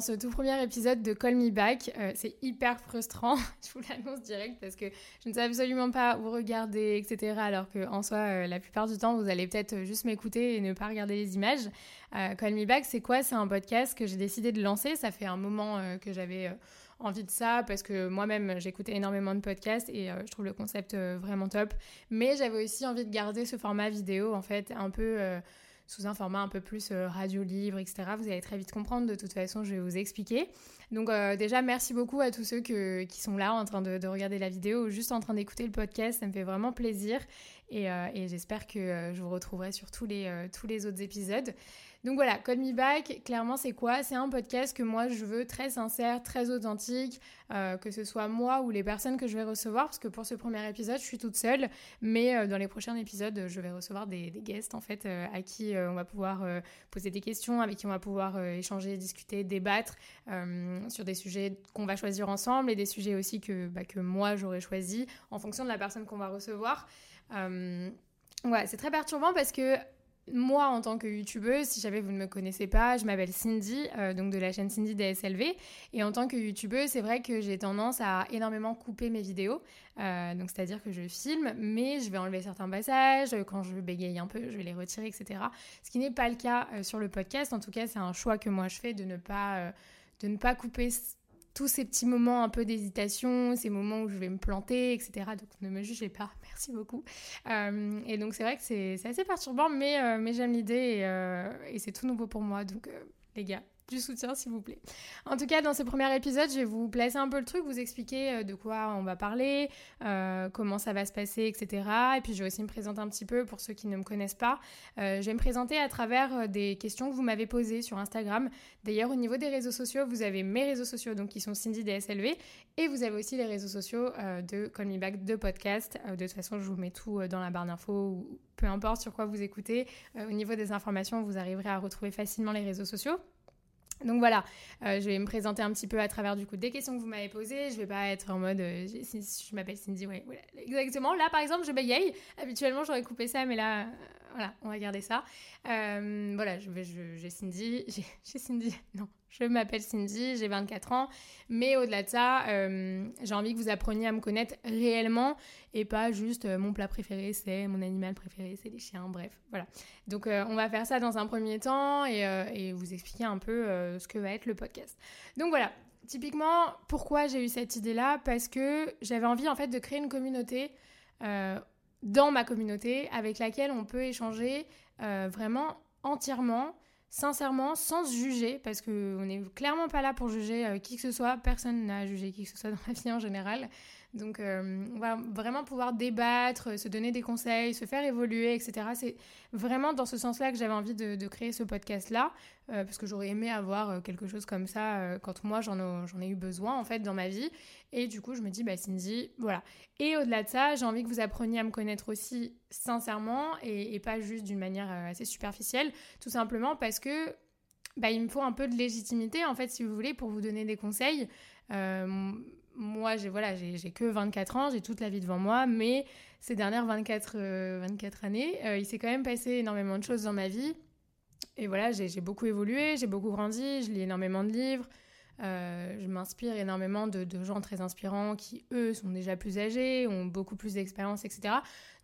Ce tout premier épisode de Call Me Back. Euh, c'est hyper frustrant, je vous l'annonce direct parce que je ne sais absolument pas vous regarder, etc. Alors que en soi, euh, la plupart du temps, vous allez peut-être juste m'écouter et ne pas regarder les images. Euh, Call Me Back, c'est quoi? C'est un podcast que j'ai décidé de lancer. Ça fait un moment que j'avais envie de ça parce que moi-même j'écoutais énormément de podcasts et je trouve le concept vraiment top. Mais j'avais aussi envie de garder ce format vidéo en fait un peu sous un format un peu plus euh, radio-livre, etc. Vous allez très vite comprendre, de toute façon, je vais vous expliquer. Donc euh, déjà, merci beaucoup à tous ceux qui sont là en train de, regarder la vidéo ou juste en train d'écouter le podcast, ça me fait vraiment plaisir. Et, euh, j'espère que je vous retrouverai sur tous les, tous les autres épisodes. Donc voilà, Call Me Back, clairement c'est quoi? C'est un podcast que moi je veux très sincère, très authentique, euh, que ce soit moi ou les personnes que je vais recevoir, parce que pour ce premier épisode je suis toute seule, mais euh, dans les prochains épisodes je vais recevoir des, guests en fait euh, à qui on va pouvoir poser des questions, avec qui on va pouvoir échanger, discuter, débattre sur des sujets qu'on va choisir ensemble et des sujets aussi que, bah, que moi j'aurais choisi en fonction de la personne qu'on va recevoir. Ouais, c'est très perturbant parce que moi, en tant que youtubeuse, si jamais vous ne me connaissez pas, je m'appelle Cindy, euh, donc de la chaîne Cindy DSLV. Et en tant que youtubeuse, c'est vrai que j'ai tendance à énormément couper mes vidéos. Euh, donc, c'est-à-dire que je filme, mais je vais enlever certains passages. Quand je bégaye un peu, je vais les retirer, etc. Ce qui n'est pas le cas euh, sur le podcast. En tout cas, c'est un choix que moi je fais de ne pas, de ne pas couper tous ces petits moments un peu d'hésitation, ces moments où je vais me planter, etc. Donc ne me jugez pas, merci beaucoup. Euh, et donc c'est vrai que c'est assez perturbant, mais, euh, j'aime l'idée euh, et c'est tout nouveau pour moi. Donc les gars, du soutien, s'il vous plaît. En tout cas, dans ce premier épisode, je vais vous placer un peu le truc, vous expliquer euh, de quoi on va parler, euh, comment ça va se passer, etc. Et puis, je vais aussi me présenter un petit peu pour ceux qui ne me connaissent pas. Euh, je vais me présenter à travers des questions que vous m'avez posées sur Instagram. D'ailleurs, au niveau des réseaux sociaux, vous avez mes réseaux sociaux, donc qui sont Cindy DSLV, et vous avez aussi les réseaux sociaux de Call Me Back, de podcast. de toute façon, je vous mets tout dans la barre d'infos ou peu importe sur quoi vous écoutez. au niveau des informations, vous arriverez à retrouver facilement les réseaux sociaux. Donc voilà, euh, je vais me présenter un petit peu à travers du coup des questions que vous m'avez posées. Je vais pas être en mode euh, je m'appelle Cindy, ouais, exactement. Là par exemple, je bégaye. Habituellement, j'aurais coupé ça, mais là, euh, voilà, on va garder ça. voilà, j'ai Cindy, j'ai Cindy, non, je m'appelle Cindy, j'ai 24 ans, mais au-delà de ça, euh, j'ai envie que vous appreniez à me connaître réellement et pas juste euh, mon plat préféré, c'est mon animal préféré, c'est les chiens, bref, voilà. Donc euh, on va faire ça dans un premier temps et, vous expliquer un peu ce que va être le podcast. Donc voilà, typiquement, pourquoi j'ai eu cette idée-là? Parce que j'avais envie en fait de créer une communauté dans ma communauté avec laquelle on peut échanger vraiment entièrement sincèrement, sans se juger, parce qu'on n'est clairement pas là pour juger euh, qui que ce soit, personne n'a jugé qui que ce soit dans la vie en général. Donc euh, on va vraiment pouvoir débattre, se donner des conseils, se faire évoluer, etc. C'est vraiment dans ce sens-là que j'avais envie de, créer ce podcast-là, euh, parce que j'aurais aimé avoir quelque chose comme ça quand moi j'en ai, eu besoin en fait dans ma vie. Et du coup je me dis, bah Cindy, voilà. Et au-delà de ça, j'ai envie que vous appreniez à me connaître aussi sincèrement et, pas juste d'une manière assez superficielle, tout simplement parce que bah, il me faut un peu de légitimité en fait si vous voulez pour vous donner des conseils. Euh, moi, j'ai voilà, que 24 ans, j'ai toute la vie devant moi, mais ces dernières 24, 24 euh, années, euh, il s'est quand même passé énormément de choses dans ma vie. Et voilà, j'ai beaucoup évolué, j'ai beaucoup grandi, je lis énormément de livres, euh, je m'inspire énormément de, gens très inspirants qui, eux, sont déjà plus âgés, ont beaucoup plus d'expérience, etc.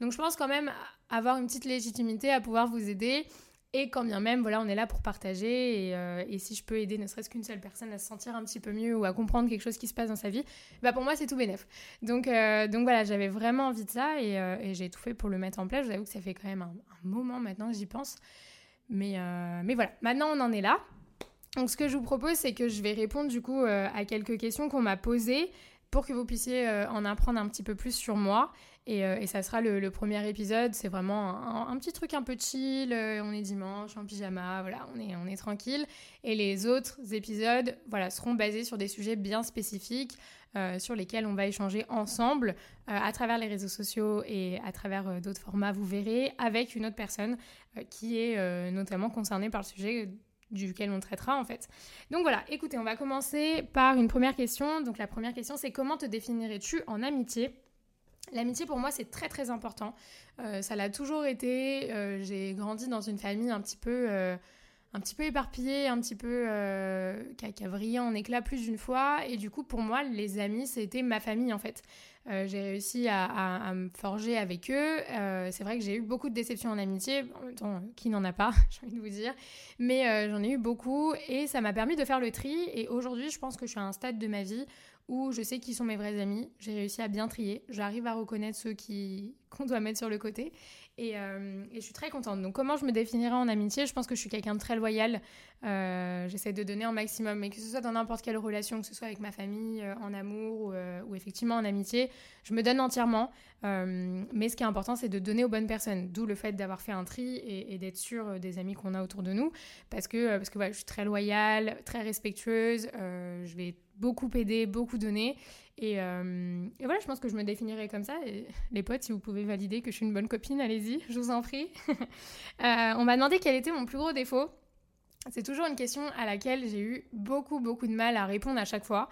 Donc je pense quand même avoir une petite légitimité à pouvoir vous aider et quand bien même, voilà, on est là pour partager. Et, euh, et si je peux aider ne serait-ce qu'une seule personne à se sentir un petit peu mieux ou à comprendre quelque chose qui se passe dans sa vie, bah pour moi, c'est tout bénef. Donc, euh, donc voilà, j'avais vraiment envie de ça et, euh, et j'ai tout fait pour le mettre en place. Je vous avoue que ça fait quand même un, moment maintenant que j'y pense. Mais, mais voilà, maintenant on en est là. Donc ce que je vous propose, c'est que je vais répondre du coup à quelques questions qu'on m'a posées pour que vous puissiez en apprendre un petit peu plus sur moi. Euh, et, ça sera le, premier épisode. C'est vraiment un, petit truc un peu chill. Euh, on est dimanche, en pyjama, voilà, on est, on tranquille. Et les autres épisodes voilà, seront basés sur des sujets bien spécifiques. Euh, sur lesquels on va échanger ensemble à travers les réseaux sociaux et à travers d'autres formats, vous verrez, avec une autre personne qui est notamment concernée par le sujet duquel on traitera en fait. Donc voilà, écoutez, on va commencer par une première question. Donc la première question c'est comment te définirais-tu en amitié? L'amitié pour moi c'est très très important. Euh, ça l'a toujours été. Euh, j'ai grandi dans une famille un petit peu, euh, un petit peu éparpillée, un petit peu qui a, vrillé en éclat plus d'une fois. Et du coup pour moi les amis c'était ma famille en fait. J'ai réussi à, me forger avec eux. c'est vrai que j'ai eu beaucoup de déceptions en amitié. En qui n'en a pas, j'ai envie de vous dire. Mais j'en ai eu beaucoup et ça m'a permis de faire le tri. Et aujourd'hui je pense que je suis à un stade de ma vie où je sais qui sont mes vrais amis, j'ai réussi à bien trier, j'arrive à reconnaître ceux qui qu'on doit mettre sur le côté euh, et, je suis très contente. Donc comment je me définirais en amitié? Je pense que je suis quelqu'un de très loyal, euh, j'essaie de donner un maximum, mais que ce soit dans n'importe quelle relation, que ce soit avec ma famille, euh, en amour ou, effectivement en amitié, je me donne entièrement, mais ce qui est important c'est de donner aux bonnes personnes, d'où le fait d'avoir fait un tri et, d'être sûr des amis qu'on a autour de nous, parce que, parce que je suis très loyale, très respectueuse, je vais beaucoup aider, beaucoup donner. Euh, et, voilà, je pense que je me définirais comme ça. Les potes, si vous pouvez valider que je suis une bonne copine, allez-y, je vous en prie. Euh, on m'a demandé quel était mon plus gros défaut. C'est toujours une question à laquelle j'ai eu beaucoup, beaucoup de mal à répondre à chaque fois.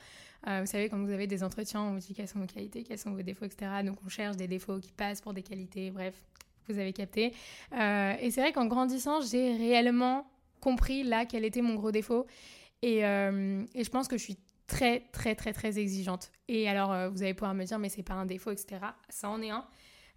Euh, vous savez, quand vous avez des entretiens, on vous dit quelles sont vos qualités, quels sont vos défauts, etc. Donc on cherche des défauts qui passent pour des qualités, bref, vous avez capté. et c'est vrai qu'en grandissant, j'ai réellement compris là quel était mon gros défaut. Et je pense que je suis très, très, très, très exigeante. Et alors, euh, vous allez pouvoir me dire, mais c'est pas un défaut, etc. Ça en est un.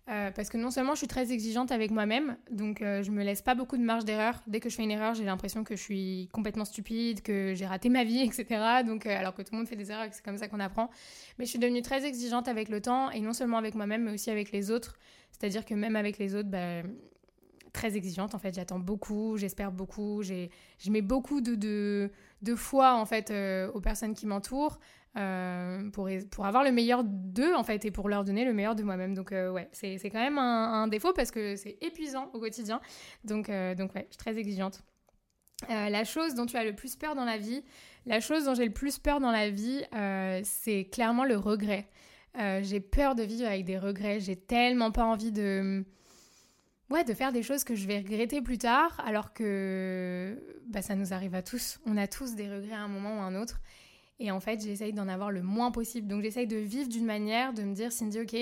Euh, parce que non seulement je suis très exigeante avec moi-même, donc euh, je me laisse pas beaucoup de marge d'erreur. Dès que je fais une erreur, j'ai l'impression que je suis complètement stupide, que j'ai raté ma vie, etc. Donc, alors que tout le monde fait des erreurs c'est comme ça qu'on apprend. Mais je suis devenue très exigeante avec le temps, et non seulement avec moi-même, mais aussi avec les autres. C'est-à-dire que même avec les autres, bah, très exigeante en fait. J'attends beaucoup, j'espère beaucoup, je mets beaucoup de, de, de foi en fait aux personnes qui m'entourent. Euh, pour, pour avoir le meilleur d'eux en fait et pour leur donner le meilleur de moi-même. Donc euh, ouais, c'est quand même un, défaut parce que c'est épuisant au quotidien. Donc, euh, donc ouais, je suis très exigeante. la chose dont tu as le plus peur dans la vie, la chose dont j'ai le plus peur dans la vie, c'est clairement le regret. j'ai peur de vivre avec des regrets. J'ai tellement pas envie de ouais, de faire des choses que je vais regretter plus tard, alors que bah, ça nous arrive à tous. On a tous des regrets à un moment ou à un autre. Et en fait, j'essaye d'en avoir le moins possible. Donc j'essaye de vivre d'une manière, de me dire, Cindy, ok,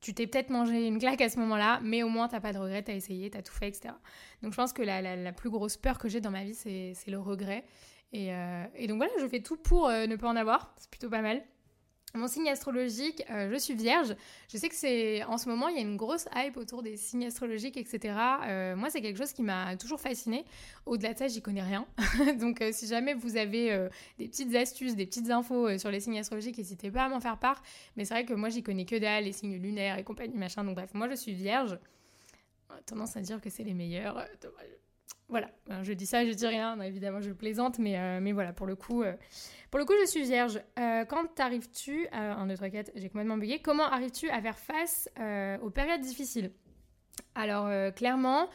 tu t'es peut-être mangé une claque à ce moment-là, mais au moins t'as pas de regret, t'as essayé, t'as tout fait, etc. Donc je pense que la, plus grosse peur que j'ai dans ma vie, c'est le regret. Et, euh, et, donc voilà, je fais tout pour euh, ne pas en avoir, c'est plutôt pas mal. Mon signe astrologique, euh, je suis vierge. Je sais que c'est en ce moment, il y a une grosse hype autour des signes astrologiques, etc. Euh, moi, c'est quelque chose qui m'a toujours fascinée. Au-delà de ça, j'y connais rien. Donc, euh, si jamais vous avez des petites astuces, des petites infos sur les signes astrologiques, n'hésitez pas à m'en faire part. Mais c'est vrai que moi, j'y connais que dalle, les signes lunaires et compagnie, machin. Donc, bref, moi, je suis vierge. Tendance à dire que c'est les meilleurs. Voilà, je dis ça, je dis rien, évidemment je plaisante, mais, euh, mais voilà, pour le coup, euh, pour le coup je suis vierge. Euh, quand arrives-tu, trois, quatre, j'ai complètement bugué, comment arrives-tu à faire face aux périodes difficiles? Alors clairement,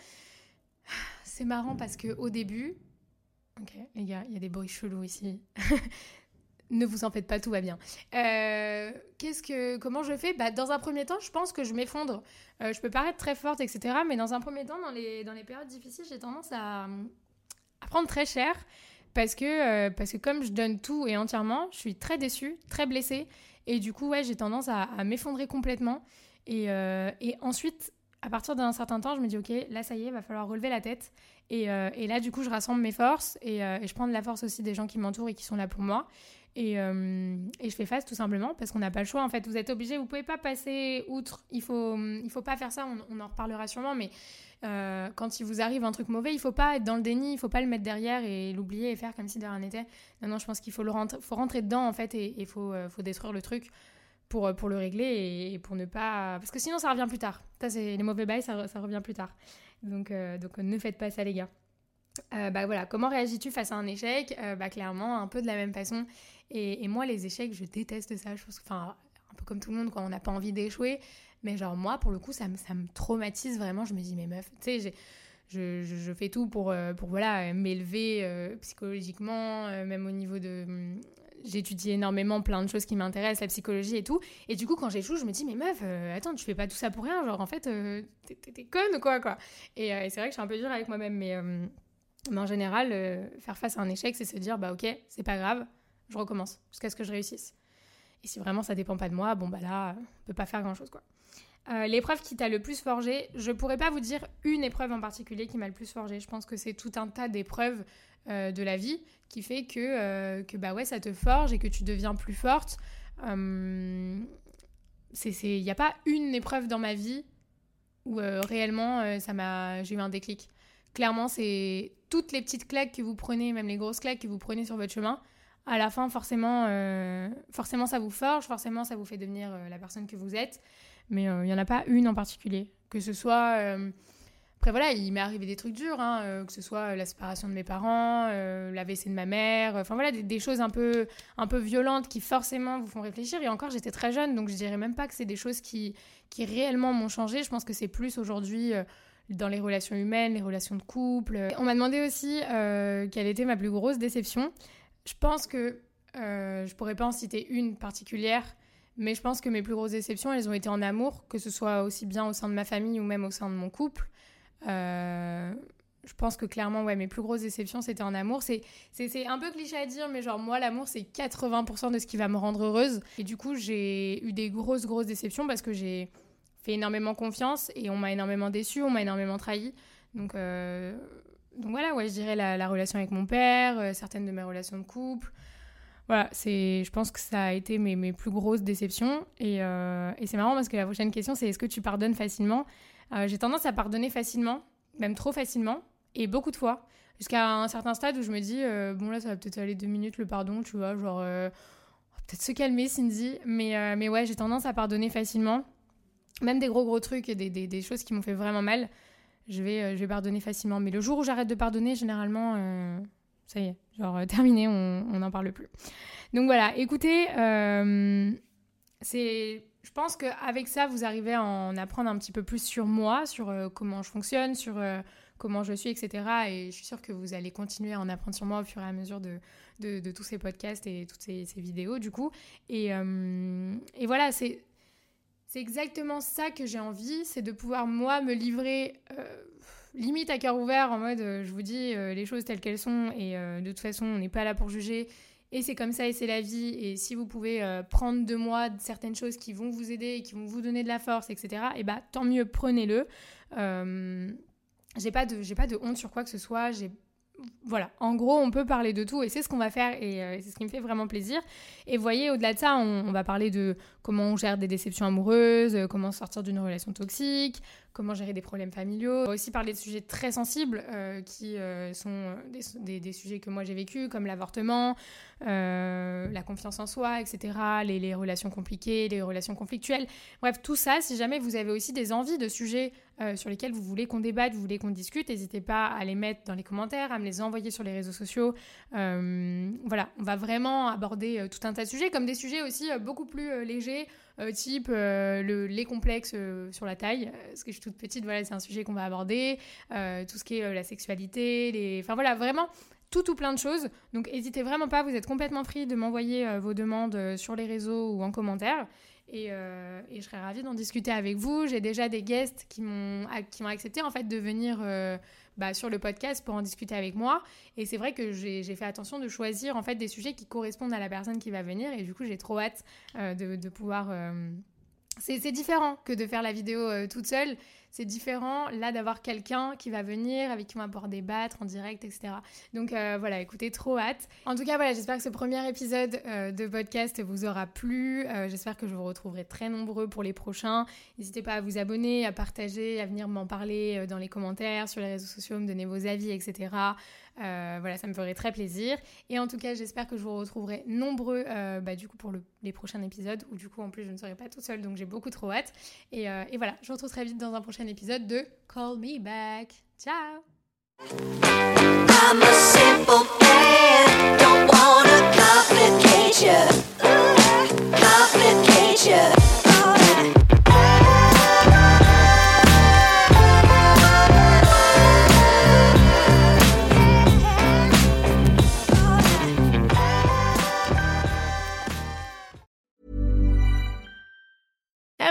c'est marrant parce que au début, ok les gars, il y a des bruits chelous ici. Ne vous en faites pas, tout va bien. Euh, que, comment je fais? Bah, Dans un premier temps, je pense que je m'effondre. Euh, je peux paraître très forte, etc. Mais dans un premier temps, dans les, dans les périodes difficiles, j'ai tendance à, à, prendre très cher. Parce que, euh, parce que comme je donne tout et entièrement, je suis très déçue, très blessée. Et du coup, ouais, j'ai tendance à, m'effondrer complètement. Et, et ensuite, à partir d'un certain temps, je me dis, OK, là, ça y est, il va falloir relever la tête. Et, et là, du coup, je rassemble mes forces et, je prends de la force aussi des gens qui m'entourent et qui sont là pour moi. Euh, et, je fais face tout simplement parce qu'on n'a pas le choix. En fait, vous êtes obligé, vous pouvez pas passer outre. Il faut, il faut pas faire ça. On, en reparlera sûrement, mais euh, quand il vous arrive un truc mauvais, il faut pas être dans le déni, il faut pas le mettre derrière et l'oublier et faire comme si de rien n'était. Non, non, je pense qu'il faut le rentrer, faut rentrer dedans en fait et il faut, euh, faut détruire le truc pour, pour le régler et, pour ne pas, parce que sinon ça revient plus tard. Ça, c'est les mauvais bails, ça, ça revient plus tard. Donc, donc ne faites pas ça, les gars. Bah voilà, comment réagis-tu face à un échec? Bah clairement, un peu de la même façon. Et, moi, les échecs, je déteste ça. Je pense, enfin, un peu comme tout le monde, quand on n'a pas envie d'échouer. Mais genre moi, pour le coup, ça me, ça me traumatise vraiment. Je me dis, mais meuf, tu sais, je, je, fais tout pour, pour voilà, m'élever psychologiquement, même au niveau de, hum, j'étudie énormément plein de choses qui m'intéressent, la psychologie et tout. Et du coup, quand j'échoue, je me dis, mais meuf, euh, attends, tu fais pas tout ça pour rien. Genre, en fait, euh, t'es conne, quoi, quoi? Et, euh, et c'est vrai que je suis un peu dure avec moi-même. Mais, mais, en général, faire face à un échec, c'est se dire, bah, ok, c'est pas grave, je recommence jusqu'à ce que je réussisse. Et si vraiment ça dépend pas de moi, bon, bah là, on peut pas faire grand-chose, quoi. l'épreuve qui t'a le plus forgé, je pourrais pas vous dire une épreuve en particulier qui m'a le plus forgé. Je pense que c'est tout un tas d'épreuves euh, de la vie qui fait que, euh, que bah ouais, ça te forge et que tu deviens plus forte. Il euh, n'y a pas une épreuve dans ma vie où réellement ça m'a, j'ai eu un déclic. Clairement, c'est toutes les petites claques que vous prenez, même les grosses claques que vous prenez sur votre chemin. À la fin, forcément, forcément ça vous forge, forcément ça vous fait devenir la personne que vous êtes. Mais il n'y en a pas une en particulier. Que ce soit après voilà, il m'est arrivé des trucs durs, hein, euh, que ce soit la séparation de mes parents, euh, la l'AVC de ma mère, enfin voilà, des, choses un peu, un peu violentes qui forcément vous font réfléchir. Et encore, j'étais très jeune, donc je dirais même pas que c'est des choses qui, qui réellement m'ont changé. Je pense que c'est plus aujourd'hui euh, dans les relations humaines, les relations de couple. On m'a demandé aussi quelle était ma plus grosse déception. Je pense que je pourrais pas en citer une particulière. Mais je pense que mes plus grosses déceptions, elles ont été en amour, que ce soit aussi bien au sein de ma famille ou même au sein de mon couple. Euh, je pense que clairement, ouais, mes plus grosses déceptions, c'était en amour. C'est, c'est, un peu cliché à dire, mais genre, moi, l'amour, c'est 80% de ce qui va me rendre heureuse. Et du coup, j'ai eu des grosses, grosses déceptions parce que j'ai fait énormément confiance et on m'a énormément déçu, on m'a énormément trahi. Donc, euh, donc voilà, ouais, je dirais la, relation avec mon père, euh, certaines de mes relations de couple. Voilà, je pense que ça a été mes, mes plus grosses déceptions. Et, et c'est marrant parce que la prochaine question, c'est est-ce que tu pardonnes facilement? Euh, j'ai tendance à pardonner facilement, même trop facilement, et beaucoup de fois, jusqu'à un certain stade où je me dis, euh, bon là ça va peut-être aller deux minutes le pardon, tu vois, genre, euh, peut-être se calmer Cindy, mais, mais ouais, j'ai tendance à pardonner facilement, même des gros gros trucs, des, des, choses qui m'ont fait vraiment mal, je vais, je vais pardonner facilement. Mais le jour où j'arrête de pardonner, généralement, ça y est, genre terminé, on n'en parle plus. Donc voilà, écoutez, c'est je pense qu'avec ça, vous arrivez à en apprendre un petit peu plus sur moi, sur euh, comment je fonctionne, sur euh, comment je suis, etc. Et je suis sûre que vous allez continuer à en apprendre sur moi au fur et à mesure de, de, tous ces podcasts et toutes ces, vidéos, du coup. Et, euh, et voilà, c'est... C'est exactement ça que j'ai envie, c'est de pouvoir moi me livrer limite à cœur ouvert en mode je vous dis les choses telles qu'elles sont et de toute façon on n'est pas là pour juger et c'est comme ça et c'est la vie. Et si vous pouvez euh, prendre de moi certaines choses qui vont vous aider et qui vont vous donner de la force, etc., et bah tant mieux, prenez-le. Euh, j'ai pas de j'ai pas de honte sur quoi que ce soit. J'ai voilà, en gros, on peut parler de tout et c'est ce qu'on va faire et euh, c'est ce qui me fait vraiment plaisir. Et voyez, au-delà de ça, on, va parler de comment on gère des déceptions amoureuses, comment sortir d'une relation toxique, comment gérer des problèmes familiaux. On va aussi parler de sujets très sensibles euh, qui euh, sont euh, des, des, sujets que moi j'ai vécu, comme l'avortement, la confiance en soi, etc., les, les, relations compliquées, les relations conflictuelles. Bref, tout ça, si jamais vous avez aussi des envies de sujets sur lesquels vous voulez qu'on débatte, vous voulez qu'on discute, n'hésitez pas à les mettre dans les commentaires, à me les envoyer sur les réseaux sociaux. voilà, on va vraiment aborder tout un tas de sujets, comme des sujets aussi beaucoup plus légers. Euh, type euh, le, les complexes euh, sur la taille, parce que je suis toute petite, voilà, c'est un sujet qu'on va aborder, tout ce qui est la sexualité, les... enfin voilà, vraiment tout tout plein de choses. Donc n'hésitez vraiment pas, vous êtes complètement free de m'envoyer vos demandes sur les réseaux ou en commentaire. Et, et, je serais ravie d'en discuter avec vous. J'ai déjà des guests qui m'ont qui ont accepté en fait de venir bah, sur le podcast pour en discuter avec moi. Et c'est vrai que j'ai fait attention de choisir en fait des sujets qui correspondent à la personne qui va venir. Et du coup, j'ai trop hâte euh, de, pouvoir. Euh, c'est différent que de faire la vidéo euh, toute seule c'est différent là d'avoir quelqu'un qui va venir, avec qui on va pouvoir débattre en direct, etc. Donc euh, voilà, écoutez, trop hâte. En tout cas, voilà, j'espère que ce premier épisode euh, de podcast vous aura plu. Euh, j'espère que je vous retrouverai très nombreux pour les prochains. N'hésitez pas à vous abonner, à partager, à venir m'en parler dans les commentaires, sur les réseaux sociaux, me donner vos avis, etc. Voilà, ça me ferait très plaisir. Et en tout cas, j'espère que je vous retrouverai nombreux bah, du coup pour les prochains épisodes où du coup en plus je ne serai pas toute seule donc j'ai beaucoup trop hâte. Et, et voilà, je vous retrouve très vite dans un prochain épisode de Call Me Back. Ciao.